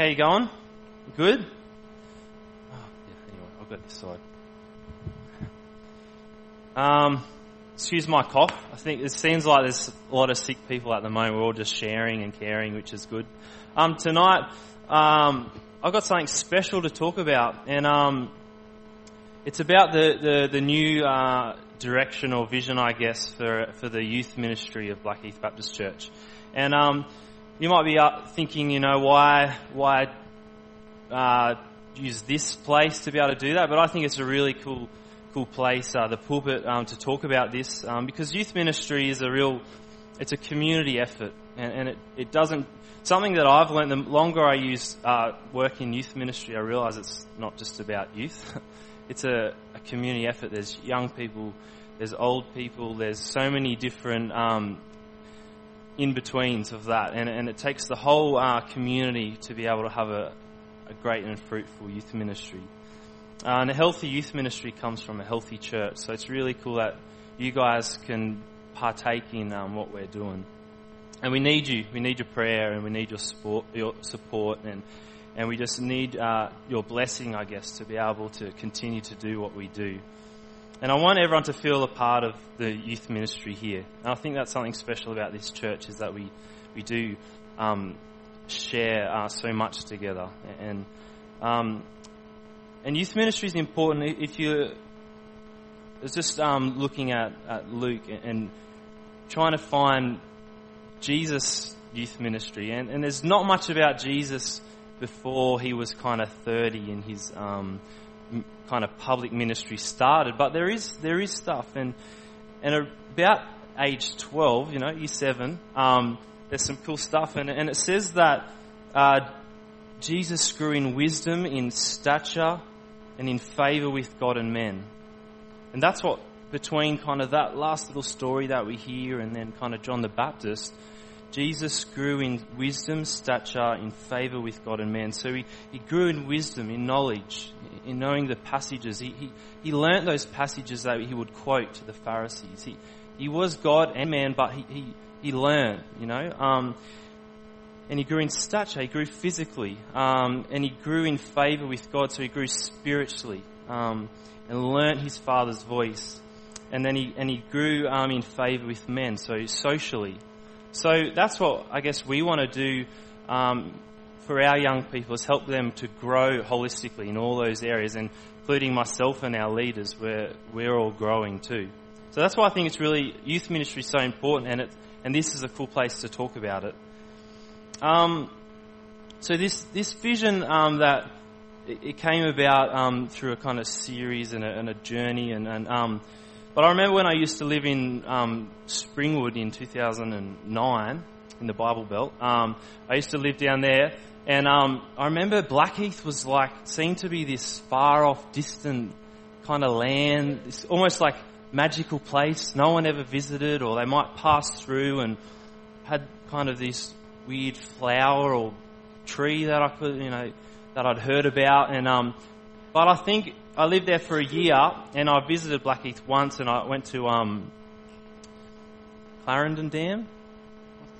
How you going? Good? Oh, yeah, anyway, I'll go this side. Um, excuse my cough. I think it seems like there's a lot of sick people at the moment. We're all just sharing and caring, which is good. Um, tonight, um, I've got something special to talk about, and um, it's about the the, the new uh, direction or vision, I guess, for for the youth ministry of Blackheath Baptist Church. And um, you might be thinking, you know, why why uh, use this place to be able to do that? But I think it's a really cool cool place, uh, the pulpit, um, to talk about this um, because youth ministry is a real it's a community effort, and, and it, it doesn't something that I've learned. The longer I use uh, work in youth ministry, I realise it's not just about youth. it's a, a, community effort. There's young people, there's old people, there's so many different um, in betweens of that, and, and it takes the whole uh, community to be able to have a, a great and fruitful youth ministry. Uh, and a healthy youth ministry comes from a healthy church, so it's really cool that you guys can partake in um, what we're doing. And we need you. We need your prayer, and we need your support, your support, and and we just need uh, your blessing, I guess, to be able to continue to do what we do. And I want everyone to feel a part of the youth ministry here. And I think that's something special about this church is that we, we do um, share uh, so much together. And, um, and youth ministry is important. If you it's just um, looking at, at Luke and, and trying to find Jesus' youth ministry. And, and there's not much about Jesus before he was kind of 30 in his um, kind of public ministry started, but there is there is stuff, and and about age twelve, you know, year seven, um, there's some cool stuff, and and it says that uh, Jesus grew in wisdom, in stature, and in favor with God and men, and that's what between kind of that last little story that we hear, and then kind of John the Baptist Jesus grew in wisdom, stature, in favor with God and man. So he, he grew in wisdom, in knowledge, in knowing the passages. He, he, he learnt those passages that he would quote to the Pharisees. He, he was God and man, but he, he, he learned, you know. Um, and he grew in stature, he grew physically, um, and he grew in favor with God, so he grew spiritually, um, and learnt his father's voice. And then he, and he grew um, in favor with men, so socially. So that's what I guess we want to do um, for our young people is help them to grow holistically in all those areas, and including myself and our leaders. Where we're all growing too. So that's why I think it's really youth ministry is so important, and it and this is a cool place to talk about it. Um, so this this vision um, that it, it, came about um, through a kind of series and a, and a journey, and, and um, but I remember when I used to live in um, Springwood in 2009 in the Bible Belt. Um, I used to live down there, and um, I remember Blackheath was like seemed to be this far off, distant kind of land, this almost like magical place. No one ever visited, or they might pass through and had kind of this weird flower or tree that I could, you know, that I'd heard about, and um, but I think I lived there for a year, and I visited Blackheath once, and I went to um, Clarendon Dam. Is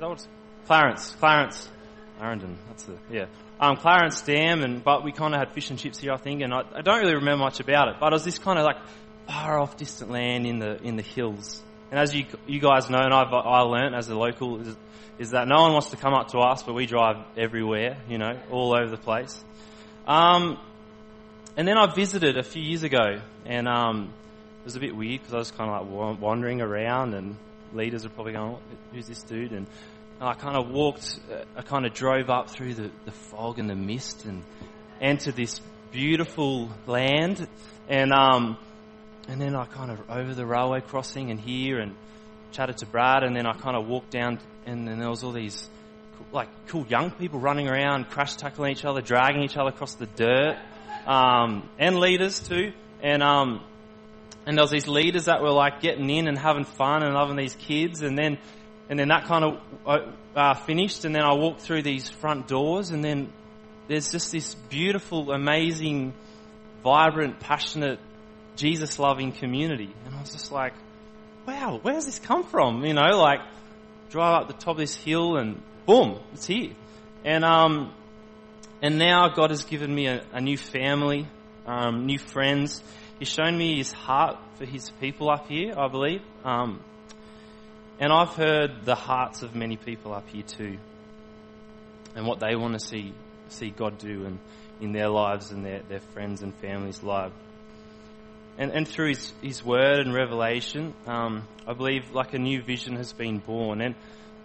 that Clarence? Clarence, Clarendon. That's the yeah. Um, Clarence Dam, and but we kind of had fish and chips here, I think, and I, I don't really remember much about it. But it was this kind of like far off, distant land in the in the hills. And as you you guys know, and I've I learned as a local is, is that no one wants to come up to us, but we drive everywhere, you know, all over the place. Um, and then I visited a few years ago, and um, it was a bit weird because I was kind of like wandering around, and leaders are probably going, "Who's this dude?" And I kind of walked, uh, I kind of drove up through the, the fog and the mist, and entered this beautiful land, and um, and then I kind of over the railway crossing and here, and chatted to Brad, and then I kind of walked down, and then there was all these like cool young people running around, crash tackling each other, dragging each other across the dirt um, and leaders too. And um, and there was these leaders that were like getting in and having fun and loving these kids, and then and then that kind of uh, uh, finished, and then I walked through these front doors, and then there's just this beautiful, amazing, vibrant, passionate, Jesus loving community, and I was just like, wow, where does this come from? You know, like drive up the top of this hill and boom, it's here. And um, And now God has given me a, a new family, um, new friends. He's shown me his heart for his people up here, I believe. Um, and I've heard the hearts of many people up here too, and what they want to see see God do in, in their lives and their, their friends and families' lives. And, and through his, his word and revelation, um, I believe like a new vision has been born. And,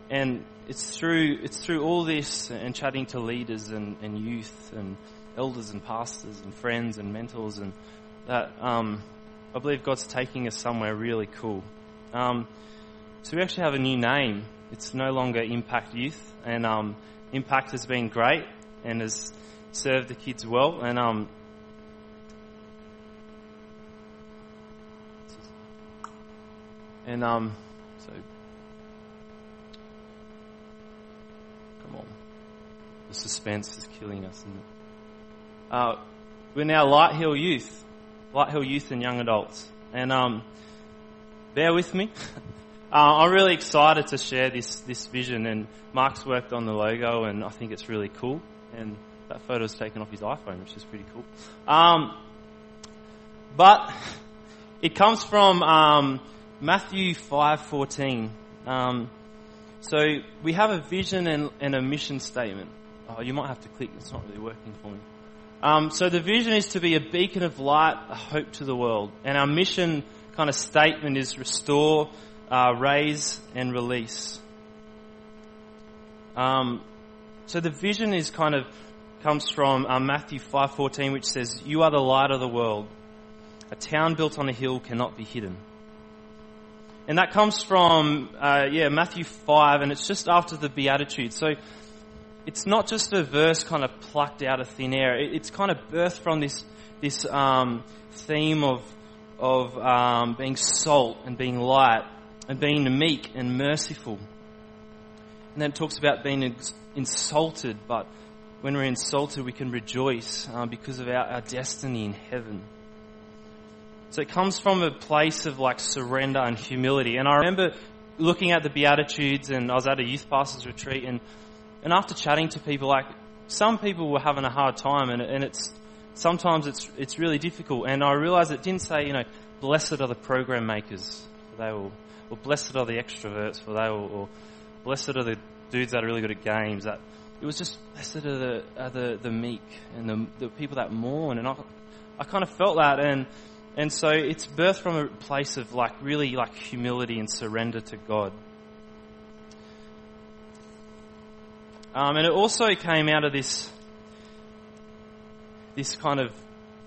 and it's through, it's through all this and chatting to leaders and, and youth and elders and pastors and friends and mentors and that, um, I believe God's taking us somewhere really cool. Um, so we actually have a new name. It's no longer Impact Youth, and um, Impact has been great and has served the kids well. And um, and um, so come on, the suspense is killing us. Uh, we're now Light Hill Youth, Light Hill Youth and Young Adults, and um, bear with me. Uh, I'm really excited to share this, this vision and Mark's worked on the logo and I think it's really cool and that photo was taken off his iPhone which is pretty cool. Um, but it comes from um, Matthew 5.14. Um, so we have a vision and, and, a mission statement. Oh, you might have to click, it's not really working for me. Um, so the vision is to be a beacon of light, a hope to the world. And our mission kind of statement is restore, uh, raise and release. Um, so the vision is kind of comes from uh, Matthew 5:14, which says, "You are the light of the world. A town built on a hill cannot be hidden." And that comes from uh, yeah Matthew 5, and it's just after the Beatitudes. So it's not just a verse kind of plucked out of thin air. it's kind of birthed from this this um, theme of of um, being salt and being light and being meek and merciful. And then it talks about being insulted, but when we're insulted, we can rejoice uh, because of our, our destiny in heaven. So it comes from a place of like surrender and humility. And I remember looking at the Beatitudes and I was at a youth pastor's retreat and, and after chatting to people, like some people were having a hard time and, and it's, sometimes it's, it's really difficult. And I realized it didn't say, you know, blessed are the program makers. They will or blessed are the extroverts, for they will, or blessed are the dudes that are really good at games. That it was just blessed are the are the, the meek and the, the people that mourn, and I, I kind of felt that, and and so it's birthed from a place of like really like humility and surrender to God. Um, and it also came out of this this kind of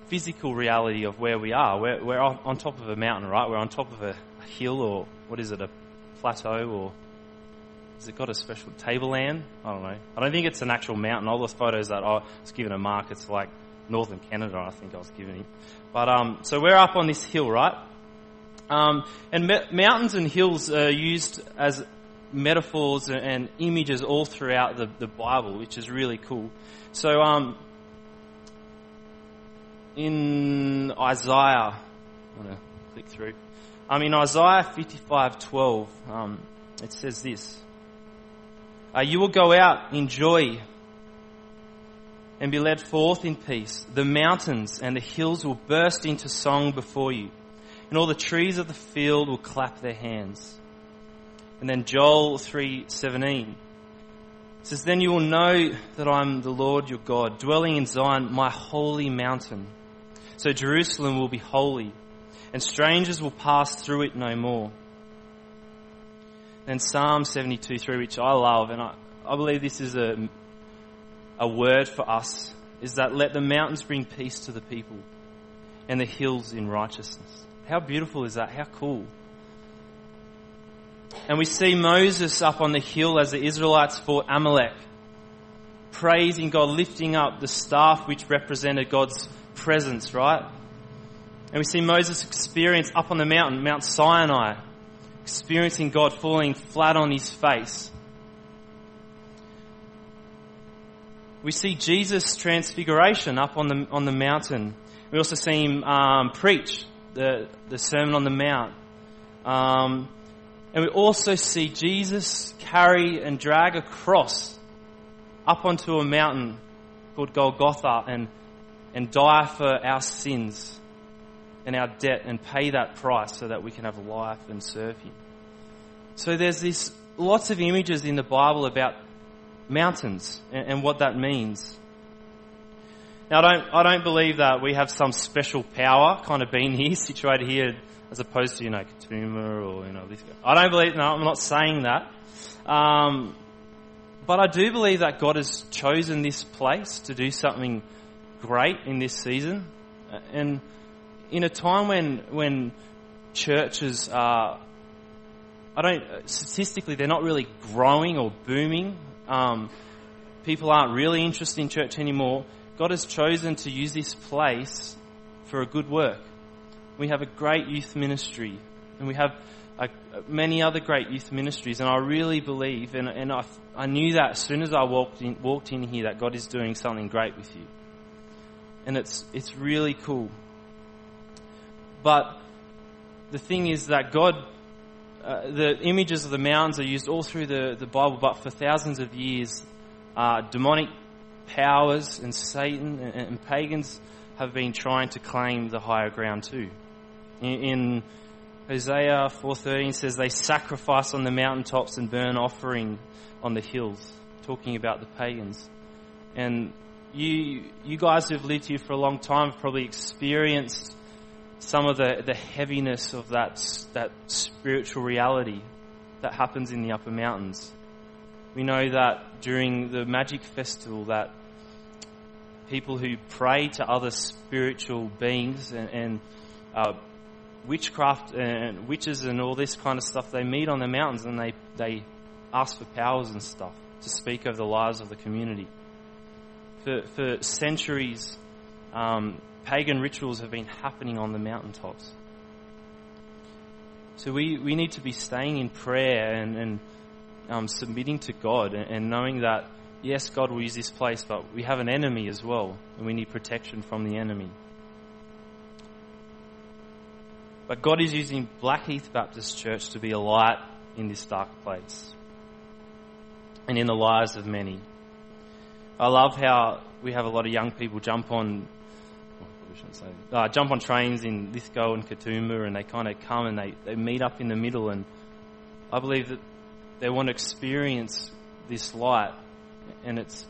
physical reality of where we are. We're, we're on top of a mountain, right? We're on top of a hill or what is it, a plateau or has it got a special tableland? I don't know. I don't think it's an actual mountain. All the photos that I was given a mark, it's like northern Canada, I think I was given him. But um, so we're up on this hill, right? Um, and me- mountains and hills are used as metaphors and images all throughout the, the Bible, which is really cool. So um, in Isaiah, I want to click through. Um, in Isaiah 55:12, um, it says this: uh, "You will go out in joy and be led forth in peace. The mountains and the hills will burst into song before you, and all the trees of the field will clap their hands." And then Joel 3:17 says, "Then you will know that I'm the Lord your God, dwelling in Zion, my holy mountain. So Jerusalem will be holy." And strangers will pass through it no more. And Psalm 72 3, which I love, and I, I believe this is a, a word for us, is that let the mountains bring peace to the people and the hills in righteousness. How beautiful is that? How cool. And we see Moses up on the hill as the Israelites fought Amalek, praising God, lifting up the staff which represented God's presence, right? And we see Moses experience up on the mountain, Mount Sinai, experiencing God falling flat on his face. We see Jesus' transfiguration up on the, on the mountain. We also see him um, preach the, the Sermon on the Mount. Um, and we also see Jesus carry and drag a cross up onto a mountain called Golgotha and, and die for our sins and our debt and pay that price so that we can have life and serve Him. So there's this lots of images in the Bible about mountains and, and what that means. Now, I don't, I don't believe that we have some special power kind of being here, situated here, as opposed to, you know, Katoomba or, you know, this. I don't believe, no, I'm not saying that. Um, but I do believe that God has chosen this place to do something great in this season. And in a time when, when churches are, I don't, statistically, they're not really growing or booming. Um, people aren't really interested in church anymore. God has chosen to use this place for a good work. We have a great youth ministry, and we have many other great youth ministries, and I really believe, and, and I, I knew that as soon as I walked in, walked in here, that God is doing something great with you. And it's, it's really cool. But the thing is that God, uh, the images of the mountains are used all through the, the Bible, but for thousands of years, uh, demonic powers and Satan and, and, pagans have been trying to claim the higher ground too. In, in Hosea 4:13 says they sacrifice on the mountaintops and burn offering on the hills, talking about the pagans. And you you guys who've lived here for a long time have probably experienced some of the, the heaviness of that that spiritual reality that happens in the upper mountains. We know that during the magic festival that people who pray to other spiritual beings and, and uh, witchcraft and witches and all this kind of stuff, they meet on the mountains and they, they ask for powers and stuff to speak over the lives of the community. For, for centuries, um, pagan rituals have been happening on the mountaintops. So we, we need to be staying in prayer and, and um, submitting to God and, and knowing that, yes, God will use this place, but we have an enemy as well, and we need protection from the enemy. But God is using Blackheath Baptist Church to be a light in this dark place and in the lives of many. I love how we have a lot of young people jump on say, uh, jump on trains in Lithgow and Katoomba and they kind of come and they, they meet up in the middle and I believe that they want to experience this light, and it's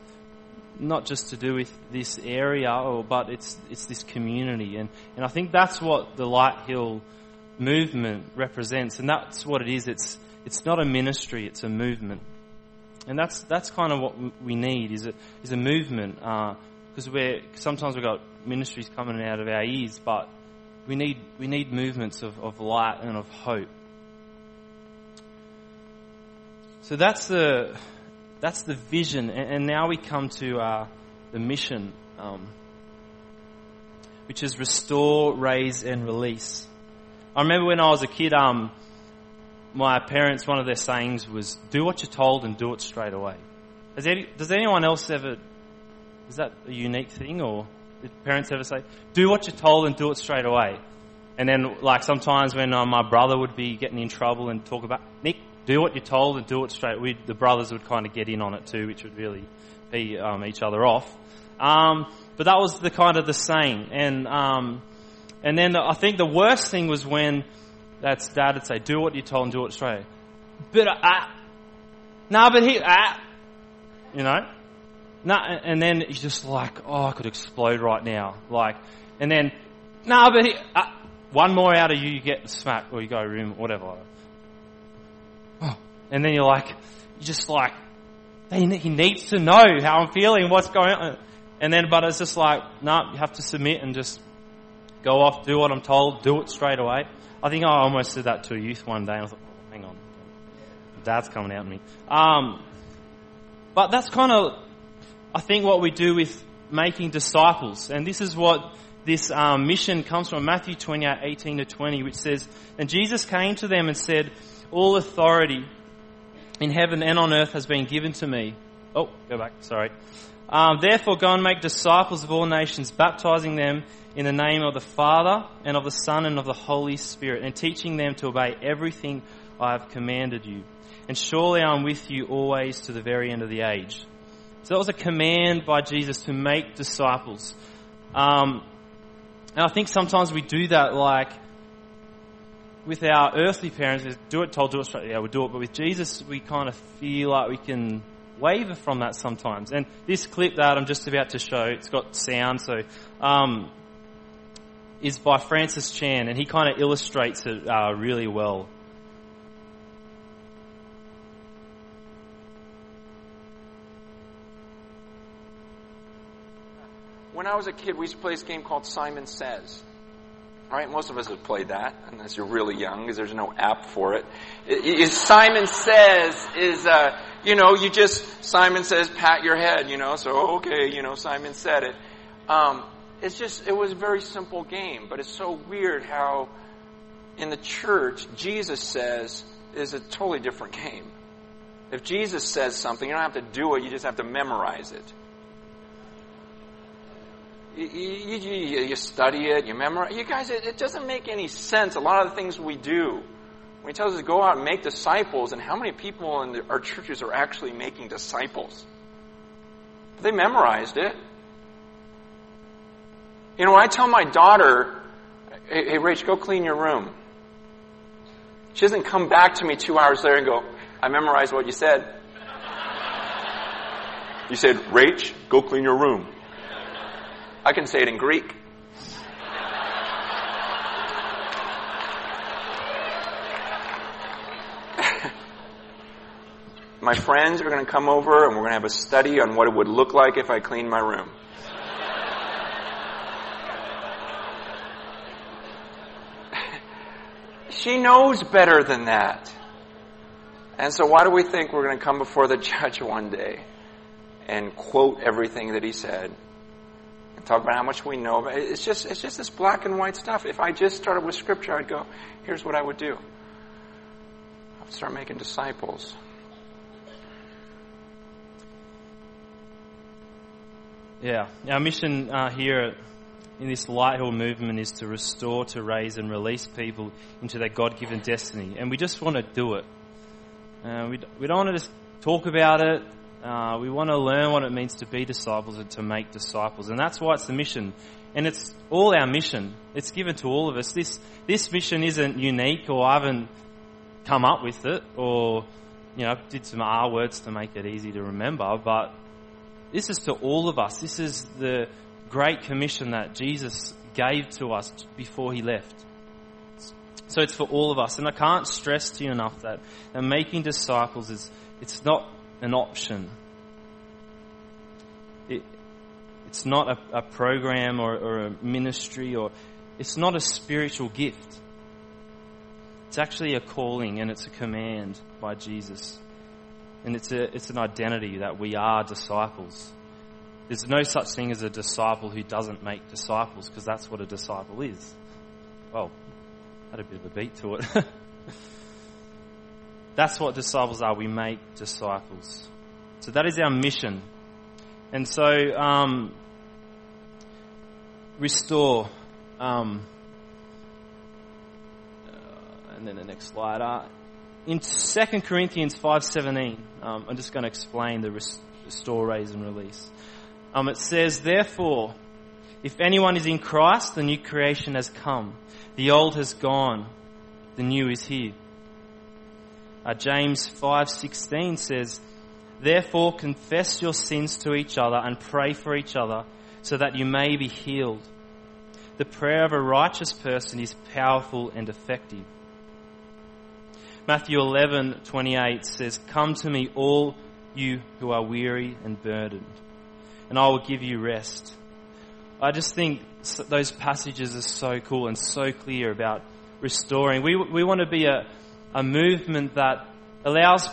not just to do with this area, or, but it's it's this community, and and I think that's what the Light Hill movement represents, and that's what it is. It's it's not a ministry; it's a movement, and that's that's kind of what we need is a is a movement because we're sometimes we've got ministries coming out of our ears, but we need we need movements of, of light and of hope. So that's the that's the vision, and, and now we come to uh, the mission, um, which is restore, raise, and release. I remember when I was a kid, um, my parents, one of their sayings was, "Do what you're told and do it straight away." Any, does anyone else ever? Is that a unique thing, or did parents ever say, "Do what you're told and do it straight away"? And then, like sometimes when uh, my brother would be getting in trouble and talk about Nick, do what you're told and do it straight. We, the brothers would kind of get in on it too, which would really pee um, each other off. Um, but that was the kind of the saying. And um, and then the, I think the worst thing was when that's dad would say, "Do what you're told and do it straight." But uh, nah, but he ah, you know, nah, and then he's just like, "Oh, I could explode right now." Like, and then nah, but he. Uh, one more out of you, you get smacked, or you go room, whatever. And then you're like, you're just like, he needs to know how I'm feeling, what's going on. And then, but it's just like, no, nah, you have to submit and just go off, do what I'm told, do it straight away. I think I almost did that to a youth one day. I was like, oh, hang on, dad's coming out at me. Um, but that's kind of, I think, what we do with making disciples. And this is what this um, mission comes from Matthew 28, 18 to 20, which says, And Jesus came to them and said, All authority in heaven and on earth has been given to me. Oh, go back, sorry. Um, Therefore, go and make disciples of all nations, baptizing them in the name of the Father and of the Son and of the Holy Spirit, and teaching them to obey everything I have commanded you. And surely I am with you always to the very end of the age. So that was a command by Jesus to make disciples. Um, and I think sometimes we do that like with our earthly parents, do it, told, do it straight, yeah, we'll do it. But with Jesus, we kind of feel like we can waver from that sometimes. And this clip that I'm just about to show, it's got sound, so, um, is by Francis Chan, and he kind of illustrates it uh, really well. When I was a kid, we used to play this game called Simon Says. Right? most of us have played that, unless you're really young, because there's no app for it. it, it Simon Says is, uh, you know, you just Simon says, pat your head, you know. So okay, you know, Simon said it. Um, it's just it was a very simple game, but it's so weird how in the church Jesus says is a totally different game. If Jesus says something, you don't have to do it; you just have to memorize it. You, you, you, study it, you memorize. You guys, it, it doesn't make any sense. A lot of the things we do. When he tells us to go out and make disciples, and how many people in the, our churches are actually making disciples? They memorized it. You know, when I tell my daughter, hey, hey Rach, go clean your room. She doesn't come back to me two hours later and go, I memorized what you said. You said, Rach, go clean your room. I can say it in Greek. my friends are going to come over and we're going to have a study on what it would look like if I cleaned my room. she knows better than that. And so why do we think we're going to come before the judge one day and quote everything that he said talk about how much we know. It's just it's just this black and white stuff. If I just started with scripture, I'd go, here's what I would do. I would start making disciples. Yeah, our mission uh, here in this Light Hill movement is to restore, to raise, and release people into their God-given destiny, and we just want to do it. Uh, we we don't want to just talk about it uh, we want to learn what it means to be disciples and to make disciples. And that's why it's the mission. And it's all our mission. It's given to all of us. This, this mission isn't unique or I haven't come up with it or, you know, did some R words to make it easy to remember, but this is to all of us. This is the great commission that Jesus gave to us before he left. So it's for all of us. And I can't stress to you enough that, that making disciples is, it's not an option. It, it's not a, a program or, or a ministry or it's not a spiritual gift. It's actually a calling and it's a command by Jesus. And it's a, it's an identity that we are disciples. There's no such thing as a disciple who doesn't make disciples because that's what a disciple is. Well, had a bit of a beat to it. That's what disciples are. We make disciples. So that is our mission. And so, um, restore. Um, uh, and then the next slide. Uh, in 2 Corinthians 5.17, um, I'm just going to explain the restore, raise, and release. Um, it says, Therefore, if anyone is in Christ, the new creation has come. The old has gone. The new is here. Uh, James 5:16 says, "Therefore confess your sins to each other and pray for each other so that you may be healed. The prayer of a righteous person is powerful and effective." Matthew 11:28 says, "Come to me all you who are weary and burdened, and I will give you rest." I just think those passages are so cool and so clear about restoring. We, we want to be a, a movement that allows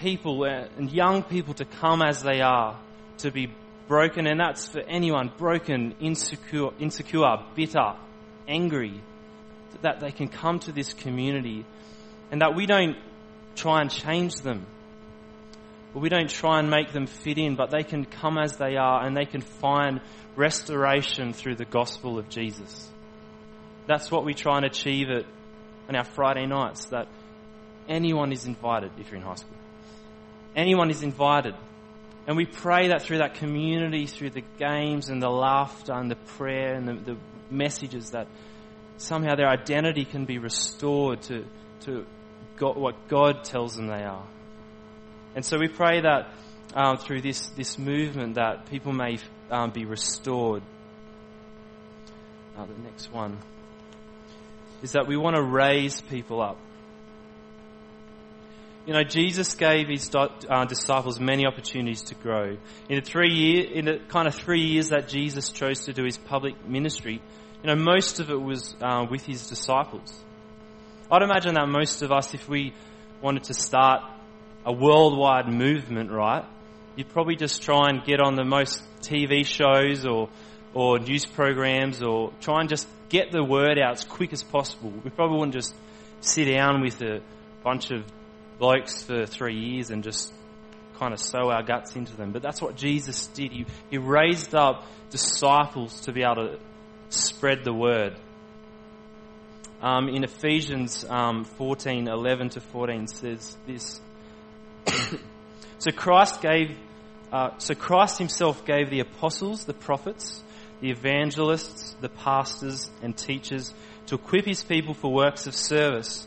people and young people to come as they are, to be broken, and that's for anyone broken, insecure, insecure, bitter, angry, that they can come to this community and that we don't try and change them. We don't try and make them fit in, but they can come as they are and they can find restoration through the gospel of Jesus. That's what we try and achieve it on our Friday nights, that anyone is invited if you're in high school. Anyone is invited And we pray that through that community, through the games and the laughter and the prayer and the, the messages, that somehow their identity can be restored to, to God, what God tells them they are. And so we pray that um, through this, this movement that people may um, be restored. Uh, the next one is that we want to raise people up. You know, Jesus gave his uh, disciples many opportunities to grow. In the three year, in the kind of three years that Jesus chose to do his public ministry, you know, most of it was uh, with his disciples. I'd imagine that most of us, if we wanted to start a worldwide movement, right, you'd probably just try and get on the most TV shows or or news programs or try and just get the word out as quick as possible. We probably wouldn't just sit down with a bunch of blokes for three years and just kind of sow our guts into them. But that's what Jesus did. He, he raised up disciples to be able to spread the word. Um, in Ephesians um, 14, 11 to 14 says this. so Christ gave, uh, so Christ himself gave the apostles, the prophets, the evangelists, the pastors and teachers to equip his people for works of service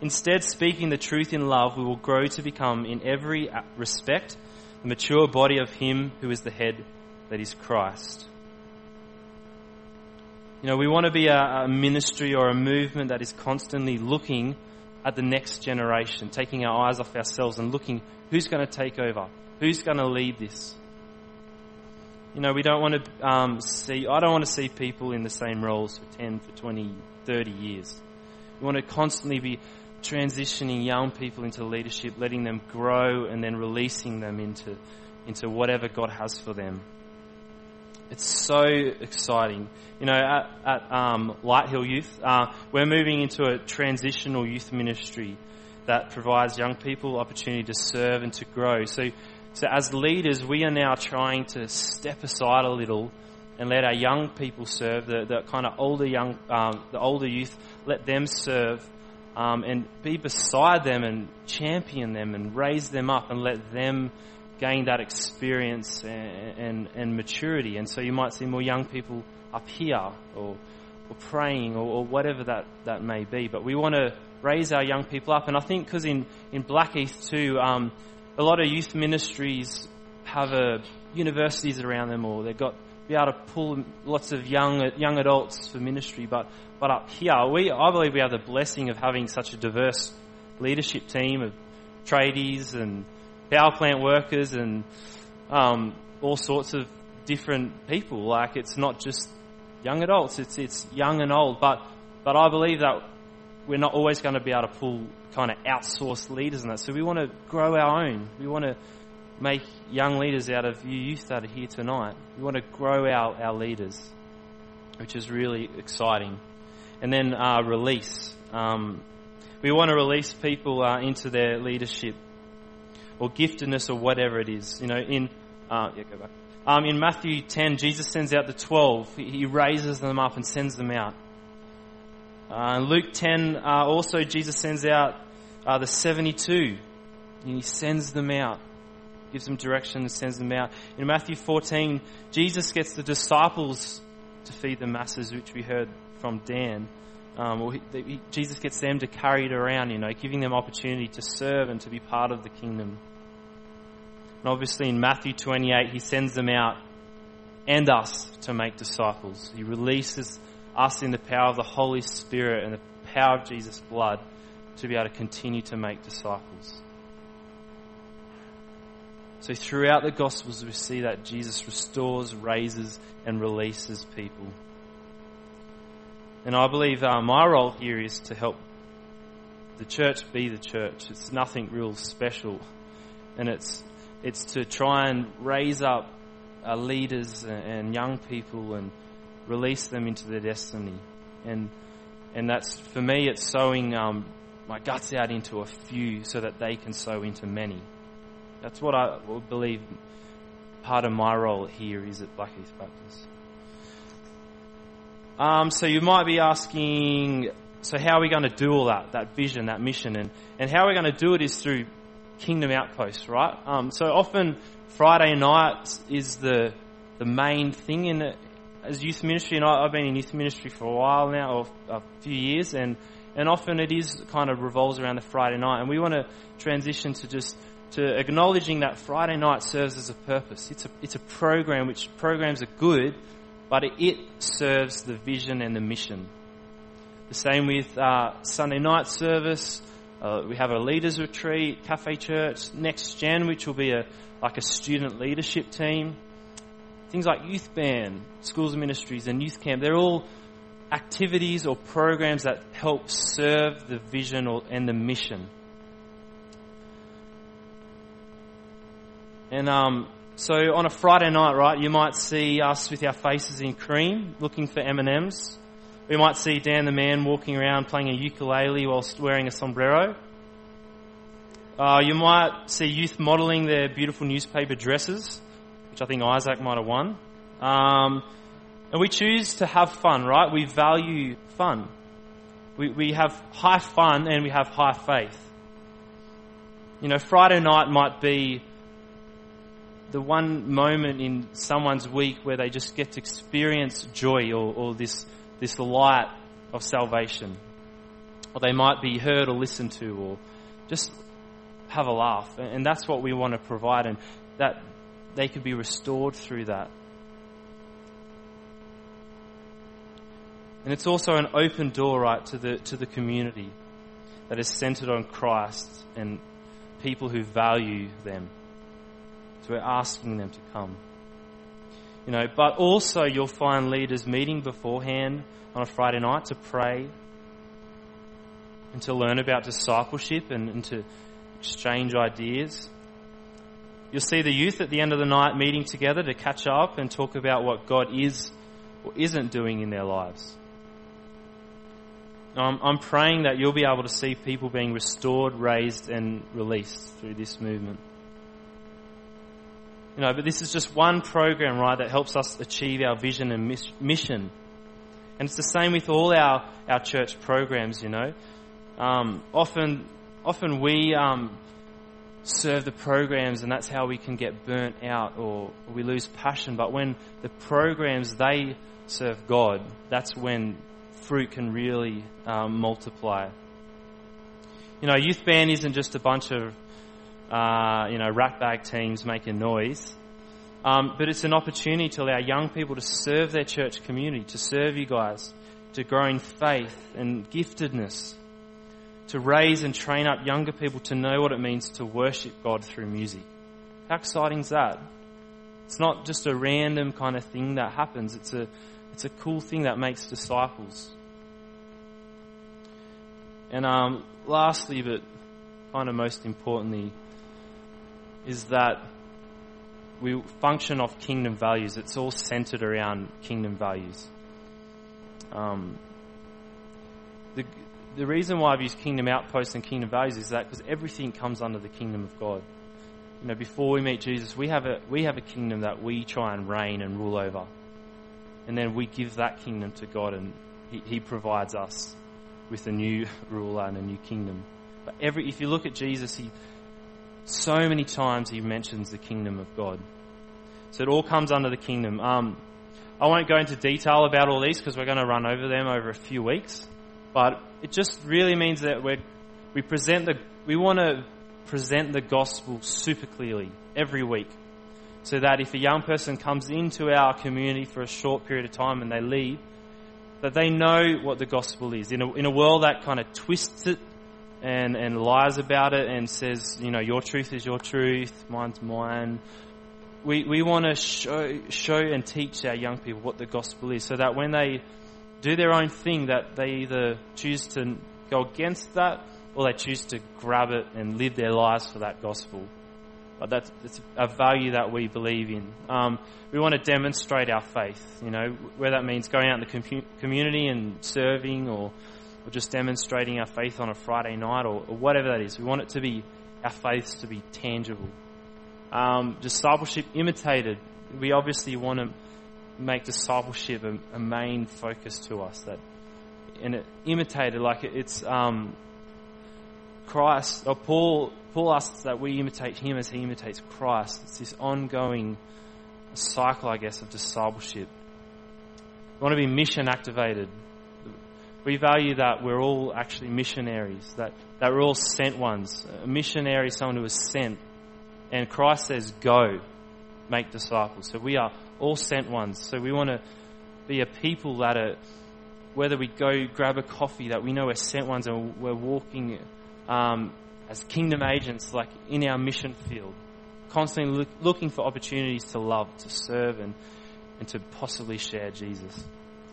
Instead, speaking the truth in love, we will grow to become, in every respect, the mature body of Him who is the head, that is Christ. You know, we want to be a, a ministry or a movement that is constantly looking at the next generation, taking our eyes off ourselves and looking who's going to take over, who's going to lead this. You know, we don't want to um, see, I don't want to see people in the same roles for 10, for 20, 30 years. We want to constantly be transitioning young people into leadership, letting them grow, and then releasing them into, into whatever God has for them. It's so exciting. You know, at, at um, Light Hill Youth, uh, we're moving into a transitional youth ministry that provides young people opportunity to serve and to grow. So, so as leaders, we are now trying to step aside a little and let our young people serve, the, the kind of older young, um, the older youth, let them serve um, and be beside them and champion them and raise them up and let them gain that experience and, and, and maturity. And so you might see more young people up here or, or praying or, or whatever that, that may be. But we want to raise our young people up. And I think because in, in Blackheath too, um, a lot of youth ministries have a, universities around them or they've got be able to pull lots of young young adults for ministry. But but up here, we I believe we have the blessing of having such a diverse leadership team of tradies and power plant workers and um, all sorts of different people. Like it's not just young adults; it's it's young and old. But but I believe that we're not always going to be able to pull kind of outsourced leaders in that. So we want to grow our own. We want to make young leaders out of you youth that are here tonight. We want to grow our, our leaders, which is really exciting. And then uh, release. Um, we want to release people uh, into their leadership or giftedness or whatever it is. You know, in uh, yeah, go back. Um, in Matthew 10, Jesus sends out the 12. He raises them up and sends them out. Uh, Luke 10, uh, also Jesus sends out uh, the 72. And he sends them out gives them direction and sends them out. In Matthew 14, Jesus gets the disciples to feed the masses, which we heard from Dan. Um, he, he, Jesus gets them to carry it around, you know, giving them opportunity to serve and to be part of the kingdom. And obviously in Matthew 28, he sends them out and us to make disciples. He releases us in the power of the Holy Spirit and the power of Jesus' blood to be able to continue to make disciples. So throughout the Gospels, we see that Jesus restores, raises, and releases people. And I believe uh, my role here is to help the church be the church. It's nothing real special. And it's, it's to try and raise up our leaders and young people and release them into their destiny. And and that's for me, it's sowing um, my guts out into a few so that they can sow into many. That's what I believe. Part of my role here is at Blackheath Baptist. Um, so you might be asking, so how are we going to do all that, that vision, that mission, and, and how are we're going to do it is through Kingdom Outposts, right? Um, so often Friday night is the the main thing in the, as youth ministry, and I, have been in youth ministry for a while now, or a few years, and and often it is kind of revolves around the Friday night, and we want to transition to just to acknowledging that Friday night serves as a purpose. It's a it's a program which programs are good, but it, it serves the vision and the mission. The same with uh, Sunday night service. Uh, we have a leaders retreat, cafe church, next gen, which will be a like a student leadership team. Things like youth band, schools ministries, and youth camp. They're all activities or programs that help serve the vision or, and the mission. And um, so on a Friday night, right, you might see us with our faces in cream, looking for M and M's. We might see Dan the man walking around playing a ukulele whilst wearing a sombrero. Uh, you might see youth modelling their beautiful newspaper dresses, which I think Isaac might have won. Um, and we choose to have fun, right? We value fun. We, we have high fun and we have high faith. You know, Friday night might be the one moment in someone's week where they just get to experience joy or, or this, this light of salvation. Or they might be heard or listened to or just have a laugh. And that's what we want to provide and that they could be restored through that. And it's also an open door, right, to the, to the community that is centered on Christ and people who value them. We're asking them to come. You know, but also you'll find leaders meeting beforehand on a Friday night to pray and to learn about discipleship and, and to exchange ideas. You'll see the youth at the end of the night meeting together to catch up and talk about what God is or isn't doing in their lives. I'm, I'm praying that you'll be able to see people being restored, raised, and released through this movement. You know, but this is just one program, right, that helps us achieve our vision and mission. And it's the same with all our, our church programs, you know. Um, often, often we um, serve the programs and that's how we can get burnt out or we lose passion. But when the programs, they serve God, that's when fruit can really um, multiply. You know, youth band isn't just a bunch of, uh, you know, rat bag teams making noise. Um, but it's an opportunity to allow young people to serve their church community, to serve you guys, to grow in faith and giftedness, to raise and train up younger people to know what it means to worship God through music. How exciting is that? It's not just a random kind of thing that happens. It's a, it's a cool thing that makes disciples. And um, lastly, but kind of most importantly, is that we function off kingdom values. It's all centered around kingdom values. Um, the, the reason why I've used kingdom outposts and kingdom values is that because everything comes under the kingdom of God. You know, before we meet Jesus, we have a we have a kingdom that we try and reign and rule over, and then we give that kingdom to God, and He, he provides us with a new ruler and a new kingdom. But every, if you look at Jesus, he, so many times he mentions the kingdom of God. So it all comes under the kingdom. Um, I won't go into detail about all these because we're going to run over them over a few weeks. But it just really means that we we present the, we want to present the gospel super clearly every week. So that if a young person comes into our community for a short period of time and they leave, that they know what the gospel is. In a, in a world that kind of twists it and, and lies about it and says, you know, your truth is your truth, mine's mine. We, we want to show, show and teach our young people what the gospel is so that when they do their own thing, that they either choose to go against that or they choose to grab it and live their lives for that gospel. but that's, that's a value that we believe in. Um, we want to demonstrate our faith, you know, whether that means going out in the com- community and serving or, or just demonstrating our faith on a Friday night or, or whatever that is. We want it to be, our faiths to be tangible. Um, discipleship imitated. We obviously want to make discipleship a, a, main focus to us. That and it imitated like it's um, Christ or Paul. Paul asks that we imitate him as he imitates Christ. It's this ongoing cycle, I guess, of discipleship. We want to be mission activated. We value that we're all actually missionaries, that, that we're all sent ones. A missionary is someone who is sent. And Christ says, go, make disciples. So we are all sent ones. So we want to be a people that are, whether we go grab a coffee, that we know we're sent ones and we're walking um, as kingdom agents, like in our mission field, constantly look, looking for opportunities to love, to serve, and, and to possibly share Jesus.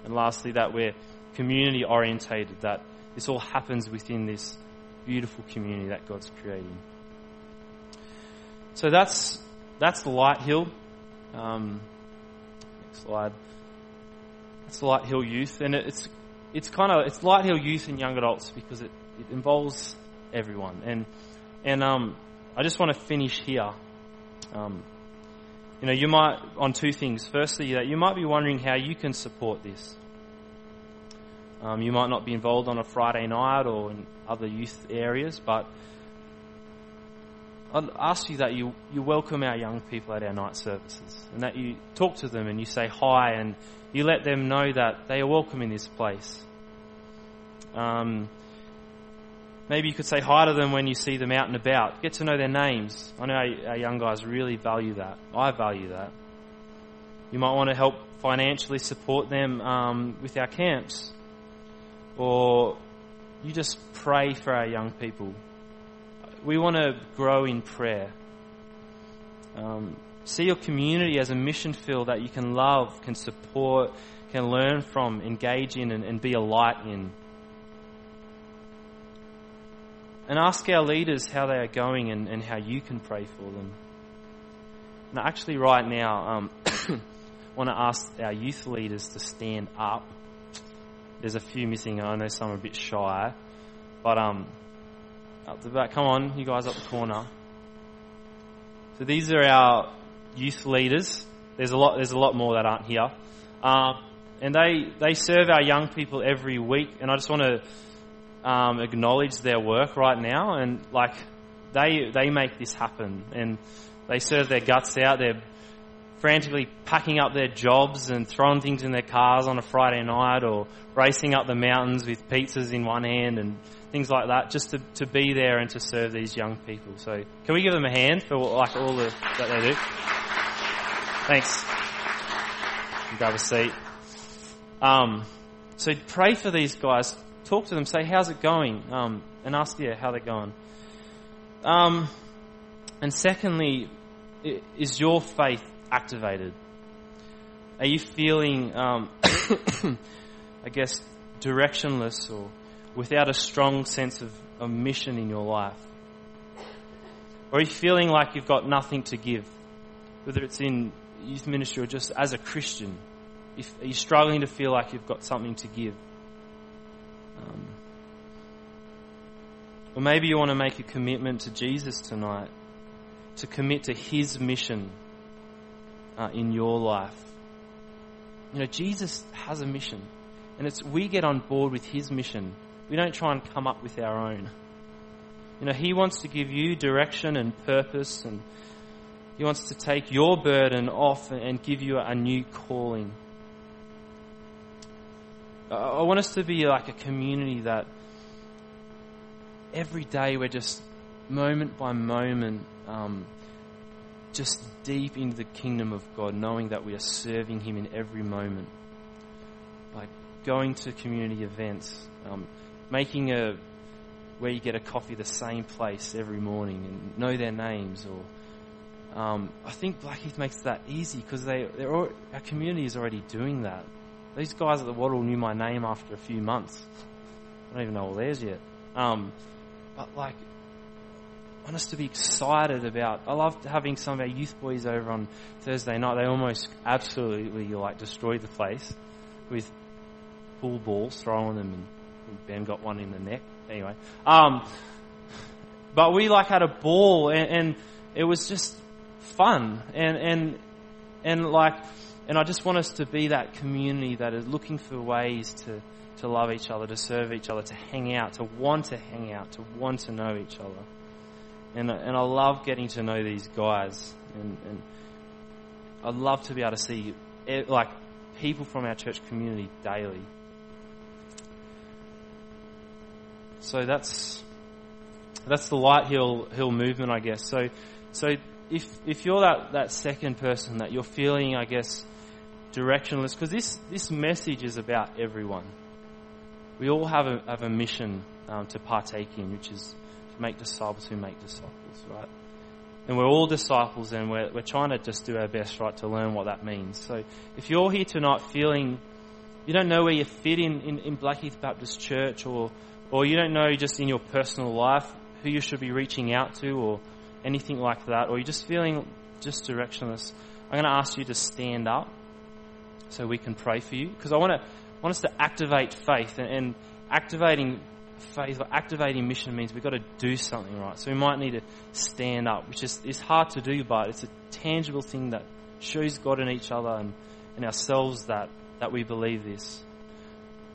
And lastly, that we're community orientated, that this all happens within this beautiful community that God's creating. So that's that's the Light Hill. Um, next slide. That's Light Hill Youth, and it's it's kind of it's Light Hill Youth and young adults because it, it involves everyone. And and um, I just want to finish here. Um, you know, you might on two things. Firstly, that you might be wondering how you can support this. Um, you might not be involved on a Friday night or in other youth areas, but I'd ask you that you, you welcome our young people at our night services and that you talk to them and you say hi and you let them know that they are welcome in this place. Um, maybe you could say hi to them when you see them out and about. Get to know their names. I know our, our young guys really value that. I value that. You might want to help financially support them um, with our camps. Or you just pray for our young people we want to grow in prayer. Um, see your community as a mission field that you can love, can support, can learn from, engage in, and, and be a light in. And ask our leaders how they are going and, and how you can pray for them. And actually, right now, um, I want to ask our youth leaders to stand up. There's a few missing. I know some are a bit shy, but um, up the back. Come on, you guys up the corner. So these are our youth leaders. There's a lot. There's a lot more that aren't here, um, and they they serve our young people every week. And I just want to um, acknowledge their work right now. And like they they make this happen, and they serve their guts out. They're frantically packing up their jobs and throwing things in their cars on a Friday night, or racing up the mountains with pizzas in one hand and things like that, just to, to be there and to serve these young people. So, can we give them a hand for like all the, that they do? Thanks. Grab a seat. Um, so pray for these guys. Talk to them. Say, "How's it going?" Um, and ask, yeah, how they're going. Um, and secondly, is your faith activated? Are you feeling, um, I guess, directionless or without a strong sense of a mission in your life? Or are you feeling like you've got nothing to give? Whether it's in youth ministry or just as a Christian, if, are you struggling to feel like you've got something to give? Um, or maybe you want to make a commitment to Jesus tonight, to commit to His mission uh, in your life. You know, Jesus has a mission, and it's we get on board with His mission we don't try and come up with our own. You know, He wants to give you direction and purpose, and He wants to take your burden off and give you a new calling. I want us to be like a community that every day we're just moment by moment, um, just deep into the kingdom of God, knowing that we are serving Him in every moment. Like going to community events, um, making a where you get a coffee the same place every morning and know their names or um, I think Blackheath makes that easy because they all, our community is already doing that. These guys at the Wattle knew my name after a few months. I don't even know all theirs yet. Um, but like want us to be excited about. I love having some of our youth boys over on Thursday night. They almost absolutely like destroyed the place with pool balls, throwing them, and Ben got one in the neck. Anyway, um, but we like had a ball, and, and it was just fun, and and and like, and I just want us to be that community that is looking for ways to to love each other, to serve each other, to hang out, to want to hang out, to want to know each other. And, and I love getting to know these guys. And, and I'd love to be able to see like people from our church community daily. So that's that's the light hill hill movement, I guess. So so if if you're that, that second person that you're feeling, I guess, directionless, because this this message is about everyone. We all have a have a mission um, to partake in, which is make disciples who make disciples, right? And we're all disciples and we're, we're trying to just do our best, right, to learn what that means. So if you're here tonight feeling you don't know where you fit in, in, in Blackheath Baptist Church or, or you don't know just in your personal life who you should be reaching out to or anything like that, or you're just feeling just directionless, I'm going to ask you to stand up so we can pray for you because I want to want us to activate faith and, and activating faith or activating mission means we've got to do something, right? So we might need to stand up, which is, is hard to do, but it's a tangible thing that shows God in each other and, and ourselves that, that we believe this.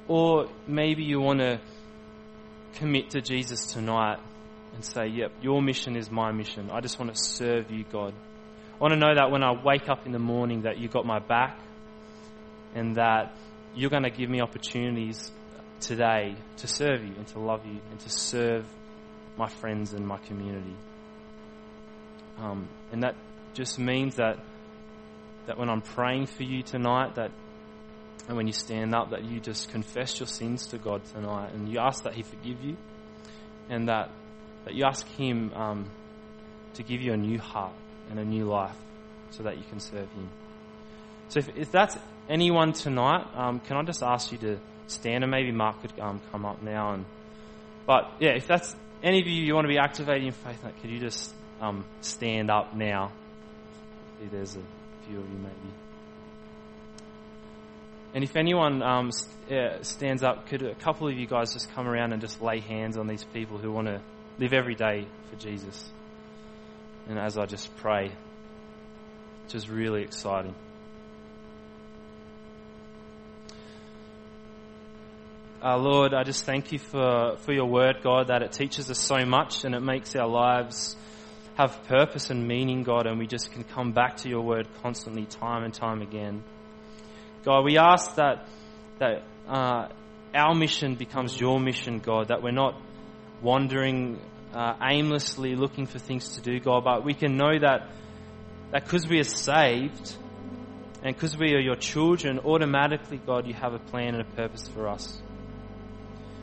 Or maybe you want to commit to Jesus tonight and say, yep, your mission is my mission. I just want to serve you, God. I want to know that when I wake up in the morning that you got my back and that you're going to give me opportunities today to serve you and to love you and to serve my friends and my community. Um, and that just means that that when I'm praying for you tonight, that and when you stand up, that you just confess your sins to God tonight, and you ask that He forgive you, and that that you ask Him um, to give you a new heart and a new life, so that you can serve Him. So if, if that's anyone tonight, um, can I just ask you to stand, and maybe Mark could um, come up now. And but yeah, if that's any of you you want to be activating in faith, like, could you just um, stand up now? Maybe there's a few of you maybe. And if anyone um, stands up, could a couple of you guys just come around and just lay hands on these people who want to live every day for Jesus? And as I just pray, which is really exciting. Uh, Lord, I just thank you for, for your word, God, that it teaches us so much and it makes our lives have purpose and meaning, God, and we just can come back to your word constantly, time and time again. God, we ask that, that uh, our mission becomes your mission, God, that we're not wandering uh, aimlessly looking for things to do, God, but we can know that that because we are saved and because we are your children, automatically, God, you have a plan and a purpose for us.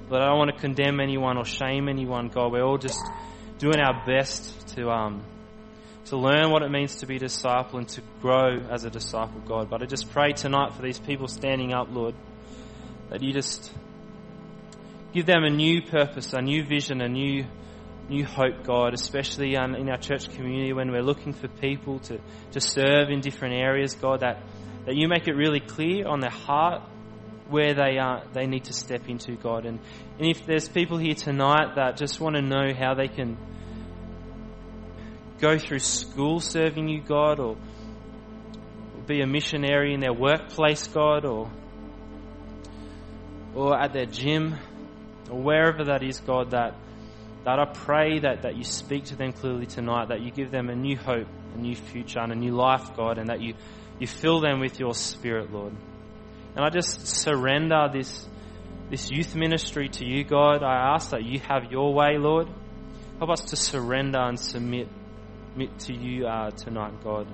But I don't want to condemn anyone or shame anyone, God. We're all just doing our best to um, to learn what it means to be a disciple and to grow as a disciple, God. But I just pray tonight for these people standing up, Lord, that you just give them a new purpose, a new vision, a new new hope, God, especially um, in our church community when we're looking for people to, to serve in different areas, God, that, that you make it really clear on their heart where they are, they need to step into, God. And, and if there's people here tonight that just want to know how they can go through school serving you, God, or be a missionary in their workplace, God, or or at their gym, or wherever that is, God, that that I pray that, that you speak to them clearly tonight, that you give them a new hope, a new future, and a new life, God, and that you, you fill them with your spirit, Lord. And I just surrender this, this youth ministry to you, God. I ask that you have your way, Lord. Help us to surrender and submit, submit to you uh, tonight, God.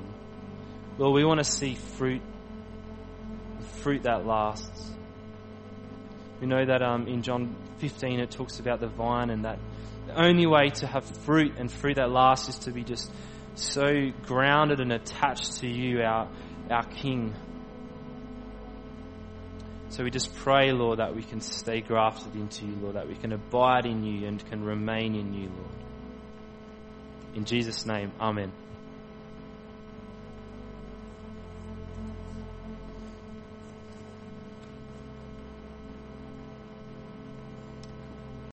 Lord, we want to see fruit, fruit that lasts. We know that um, in John 15 it talks about the vine and that the only way to have fruit and fruit that lasts is to be just so grounded and attached to you, our, our King. So we just pray, Lord, that we can stay grafted into you, Lord, that we can abide in you and can remain in you, Lord. In Jesus' name, Amen.